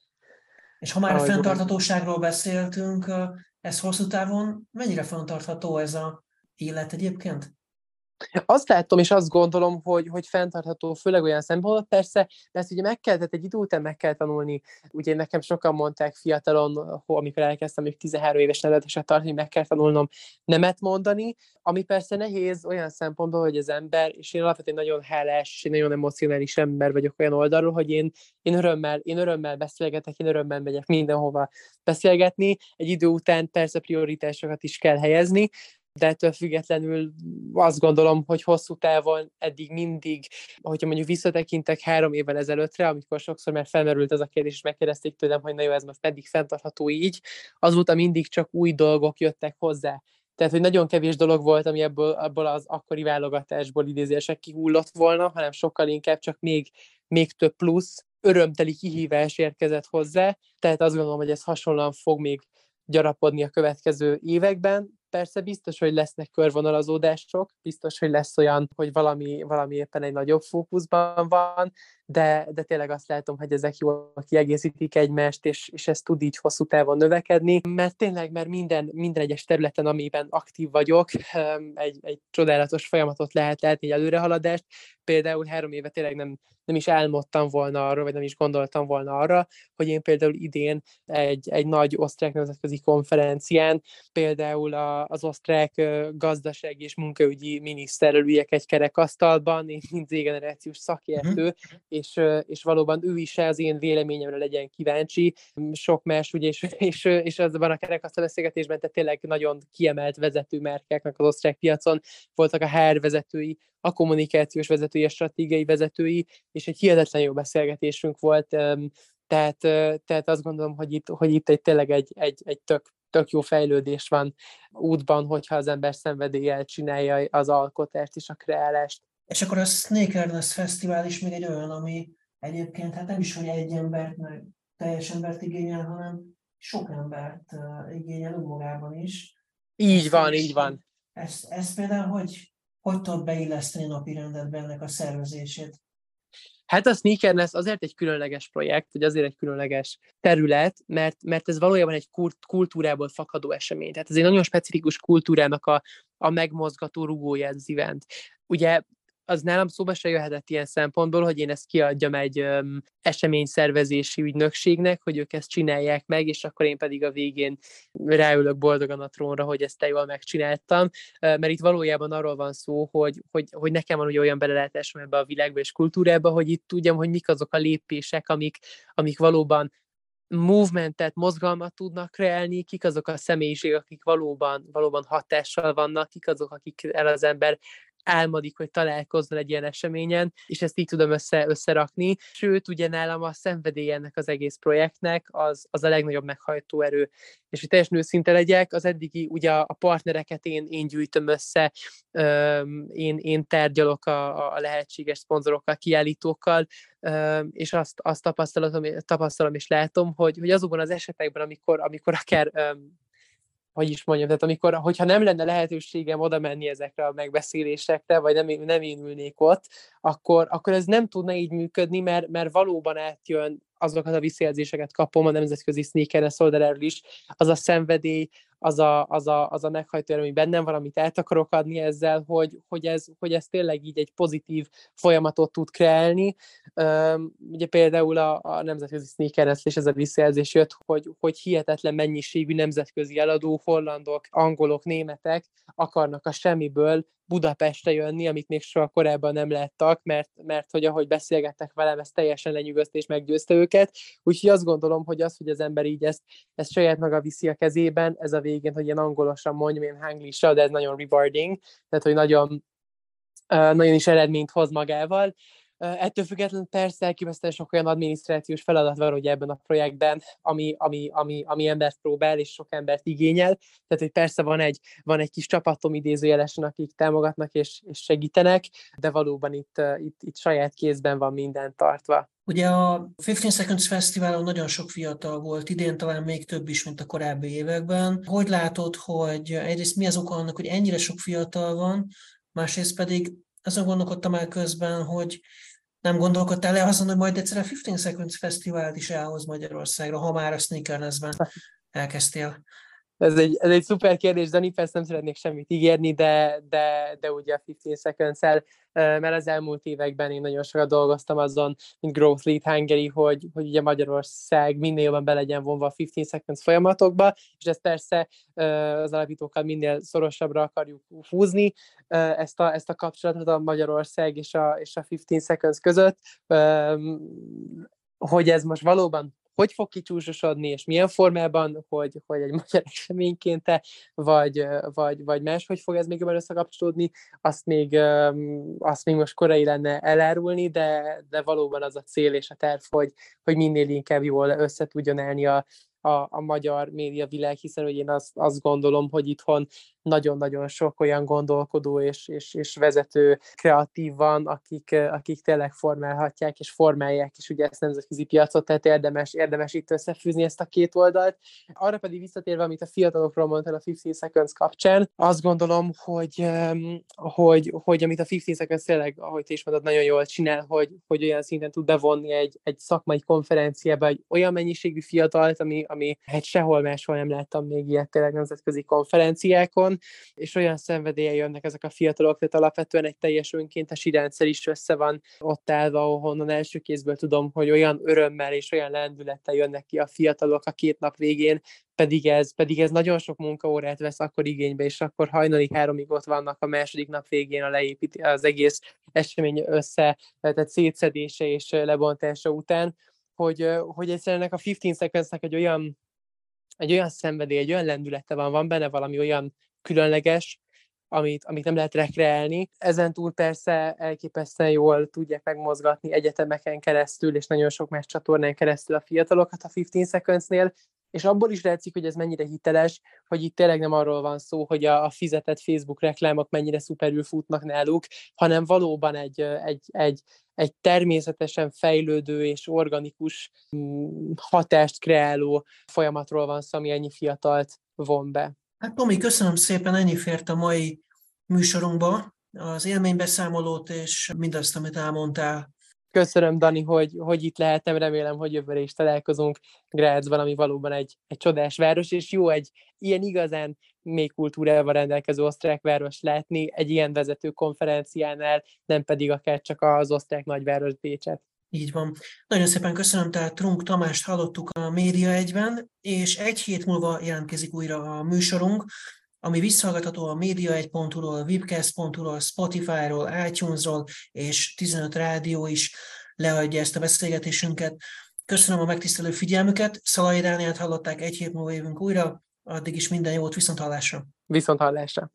És ha már a fenntarthatóságról beszéltünk, ez hosszú távon mennyire fenntartható ez a élet egyébként? Azt látom, és azt gondolom, hogy, hogy fenntartható, főleg olyan szempontból, persze, de ezt ugye meg kell, egy idő után meg kell tanulni. Ugye nekem sokan mondták fiatalon, amikor elkezdtem még 13 éves neveléset tartani, meg kell tanulnom nemet mondani, ami persze nehéz olyan szempontból, hogy az ember, és én alapvetően nagyon én nagyon emocionális ember vagyok olyan oldalról, hogy én, én, örömmel, én örömmel beszélgetek, én örömmel megyek mindenhova beszélgetni. Egy idő után persze prioritásokat is kell helyezni, de ettől függetlenül azt gondolom, hogy hosszú távon eddig mindig, hogyha mondjuk visszatekintek három évvel ezelőttre, amikor sokszor már felmerült ez a kérdés, és megkérdezték tőlem, hogy na jó, ez most meddig fenntartható így, azóta mindig csak új dolgok jöttek hozzá. Tehát, hogy nagyon kevés dolog volt, ami ebből, ebből az akkori válogatásból idézések kihullott volna, hanem sokkal inkább csak még, még több plusz, örömteli kihívás érkezett hozzá, tehát azt gondolom, hogy ez hasonlóan fog még gyarapodni a következő években, Persze biztos, hogy lesznek körvonalazódások, biztos, hogy lesz olyan, hogy valami, valami éppen egy nagyobb fókuszban van, de, de tényleg azt látom, hogy ezek jól kiegészítik egymást, és, és ez tud így hosszú távon növekedni, mert tényleg, mert minden, minden egyes területen, amiben aktív vagyok, egy, egy csodálatos folyamatot lehet látni, egy előrehaladást. Például három éve tényleg nem, nem is álmodtam volna arra, vagy nem is gondoltam volna arra, hogy én például idén egy, egy nagy osztrák nemzetközi konferencián például a, az osztrák gazdasági és munkaügyi miniszterrel üljek egy kerekasztalban, én mint Z-generációs szakértő, uh-huh és, és valóban ő is az én véleményemre legyen kíváncsi. Sok más, ugye, és, és, és azban a kerekasztal beszélgetésben, tehát tényleg nagyon kiemelt vezető márkáknak az osztrák piacon voltak a HR vezetői, a kommunikációs vezetői, a stratégiai vezetői, és egy hihetetlen jó beszélgetésünk volt, tehát, tehát azt gondolom, hogy itt, hogy itt egy, tényleg egy, egy, egy tök, tök jó fejlődés van útban, hogyha az ember szenvedéllyel csinálja az alkotást és a kreálást. És akkor a Snake Ernest Fesztivál is még egy olyan, ami egyébként hát nem is, hogy egy embert, meg teljes embert igényel, hanem sok embert igényel önmagában is. Így van, így van. Ezt, ezt például hogy, hogy tudod beilleszteni a napi rendetbe ennek a szervezését? Hát a Sneakerness azért egy különleges projekt, vagy azért egy különleges terület, mert, mert ez valójában egy kultúrából fakadó esemény. Tehát ez egy nagyon specifikus kultúrának a, a megmozgató rugója ez az event. Ugye az nálam szóba se jöhetett ilyen szempontból, hogy én ezt kiadjam egy um, eseményszervezési ügynökségnek, hogy ők ezt csinálják meg, és akkor én pedig a végén ráülök boldogan a trónra, hogy ezt te jól megcsináltam, mert itt valójában arról van szó, hogy, hogy, hogy nekem van ugye olyan belelátásom ebbe a világba és kultúrába, hogy itt tudjam, hogy mik azok a lépések, amik, amik valóban movementet, mozgalmat tudnak kreálni, kik azok a személyiségek, akik valóban, valóban hatással vannak, kik azok, akik el az ember álmodik, hogy találkozzon egy ilyen eseményen, és ezt így tudom össze, összerakni. Sőt, ugye nálam a szenvedély ennek az egész projektnek az, az a legnagyobb meghajtó erő. És hogy teljesen őszinte legyek, az eddigi, ugye a partnereket én, én gyűjtöm össze, én, én tárgyalok a, a lehetséges szponzorokkal, kiállítókkal, és azt, azt tapasztalom, tapasztalom és látom, hogy, hogy azokban az esetekben, amikor, amikor akár hogy is mondjam, tehát amikor, hogyha nem lenne lehetőségem oda menni ezekre a megbeszélésekre, vagy nem, nem én ülnék ott, akkor, akkor ez nem tudna így működni, mert, mert valóban átjön azokat a visszajelzéseket kapom a nemzetközi sneaker oldaláról is, az a szenvedély, az a, az a, az a meghajtó ami bennem van, amit el akarok adni ezzel, hogy, hogy, ez, hogy ez tényleg így egy pozitív folyamatot tud kreálni. Um, ugye például a, a nemzetközi sneaker és ez a visszajelzés jött, hogy, hogy hihetetlen mennyiségű nemzetközi eladó, hollandok, angolok, németek akarnak a semmiből Budapestre jönni, amit még soha korábban nem láttak, mert, mert hogy ahogy beszélgettek velem, ez teljesen lenyűgözte és meggyőzte őket. Úgyhogy azt gondolom, hogy az, hogy az ember így ezt, ezt saját maga viszi a kezében, ez a végén, hogy ilyen angolosan mondjam, ilyen hanglisa, de ez nagyon rewarding, tehát hogy nagyon, nagyon is eredményt hoz magával. Ettől függetlenül persze elképesztően sok olyan adminisztrációs feladat van ugye ebben a projektben, ami, ami, ami, ami embert próbál és sok embert igényel. Tehát, hogy persze van egy, van egy kis csapatom idézőjelesen, akik támogatnak és, és segítenek, de valóban itt, itt, itt saját kézben van minden tartva. Ugye a 15 Seconds Fesztiválon nagyon sok fiatal volt, idén talán még több is, mint a korábbi években. Hogy látod, hogy egyrészt mi az oka annak, hogy ennyire sok fiatal van, másrészt pedig azon gondolkodtam el közben, hogy nem gondolkodtál le azon, hogy majd egyszer a 15 Seconds Fesztivált is elhoz Magyarországra, ha már a sneakerlessben elkezdtél? Ez egy, ez egy szuper kérdés, Dani, persze nem szeretnék semmit ígérni, de, de, de ugye a 15 seconds mert az elmúlt években én nagyon sokat dolgoztam azon, mint Growth Lead Hungary, hogy, hogy ugye Magyarország minél jobban be legyen vonva a 15 seconds folyamatokba, és ezt persze az alapítókkal minél szorosabbra akarjuk húzni, ezt a, ezt a kapcsolatot a Magyarország és a, és a 15 seconds között, hogy ez most valóban hogy fog kicsúsosodni, és milyen formában, hogy, hogy egy magyar eseményként vagy, vagy, vagy máshogy fog ez még jobban összekapcsolódni, azt még, azt még most korai lenne elárulni, de, de valóban az a cél és a terv, hogy, hogy minél inkább jól össze tudjon állni a, a, a magyar médiavilág, hiszen hogy én azt, azt gondolom, hogy itthon nagyon-nagyon sok olyan gondolkodó és, és, és vezető kreatív van, akik, akik tényleg formálhatják és formálják is ugye ezt nemzetközi piacot, tehát érdemes, érdemes itt összefűzni ezt a két oldalt. Arra pedig visszatérve, amit a fiatalokról mondtál a 15 Seconds kapcsán, azt gondolom, hogy, hogy, hogy amit a 15 Seconds tényleg, ahogy te is mondod, nagyon jól csinál, hogy, hogy olyan szinten tud bevonni egy, egy szakmai konferenciába egy olyan mennyiségű fiatalt, ami, ami hát sehol máshol nem láttam még ilyet tényleg nemzetközi konferenciákon, és olyan szenvedélye jönnek ezek a fiatalok, tehát alapvetően egy teljes önkéntesi rendszer is össze van ott állva, ahonnan első kézből tudom, hogy olyan örömmel és olyan lendülettel jönnek ki a fiatalok a két nap végén, pedig ez, pedig ez nagyon sok munkaórát vesz akkor igénybe, és akkor hajnali háromig ott vannak a második nap végén a leépít, az egész esemény össze, tehát szétszedése és lebontása után, hogy, hogy egyszerűen ennek a 15 seconds egy olyan egy olyan szenvedély, egy olyan lendülete van, van benne valami olyan különleges, amit, amit nem lehet rekreálni. Ezen túl persze elképesztően jól tudják megmozgatni egyetemeken keresztül, és nagyon sok más csatornán keresztül a fiatalokat a 15 Seconds-nél, és abból is látszik, hogy ez mennyire hiteles, hogy itt tényleg nem arról van szó, hogy a, a fizetett Facebook reklámok mennyire szuperül futnak náluk, hanem valóban egy, egy, egy, egy természetesen fejlődő és organikus mm, hatást kreáló folyamatról van szó, ami ennyi fiatalt von be. Hát Tomi, köszönöm szépen, ennyi fért a mai műsorunkba, az élménybeszámolót és mindazt, amit elmondtál. Köszönöm, Dani, hogy, hogy itt lehetem, remélem, hogy jövőre is találkozunk Grazban, ami valóban egy, egy csodás város, és jó egy ilyen igazán még kultúrával rendelkező osztrák város látni, egy ilyen vezető konferenciánál, nem pedig akár csak az osztrák nagyváros Bécset. Így van. Nagyon szépen köszönöm, tehát Trunk Tamást hallottuk a Média egyben, és egy hét múlva jelentkezik újra a műsorunk, ami visszahallgatható a média1.hu-ról, webcast.hu-ról, Spotify-ról, iTunes-ról, és 15 rádió is leadja ezt a beszélgetésünket. Köszönöm a megtisztelő figyelmüket, Szalai Dániát hallották, egy hét múlva jövünk újra, addig is minden jót, viszont hallásra! Viszont hallásra!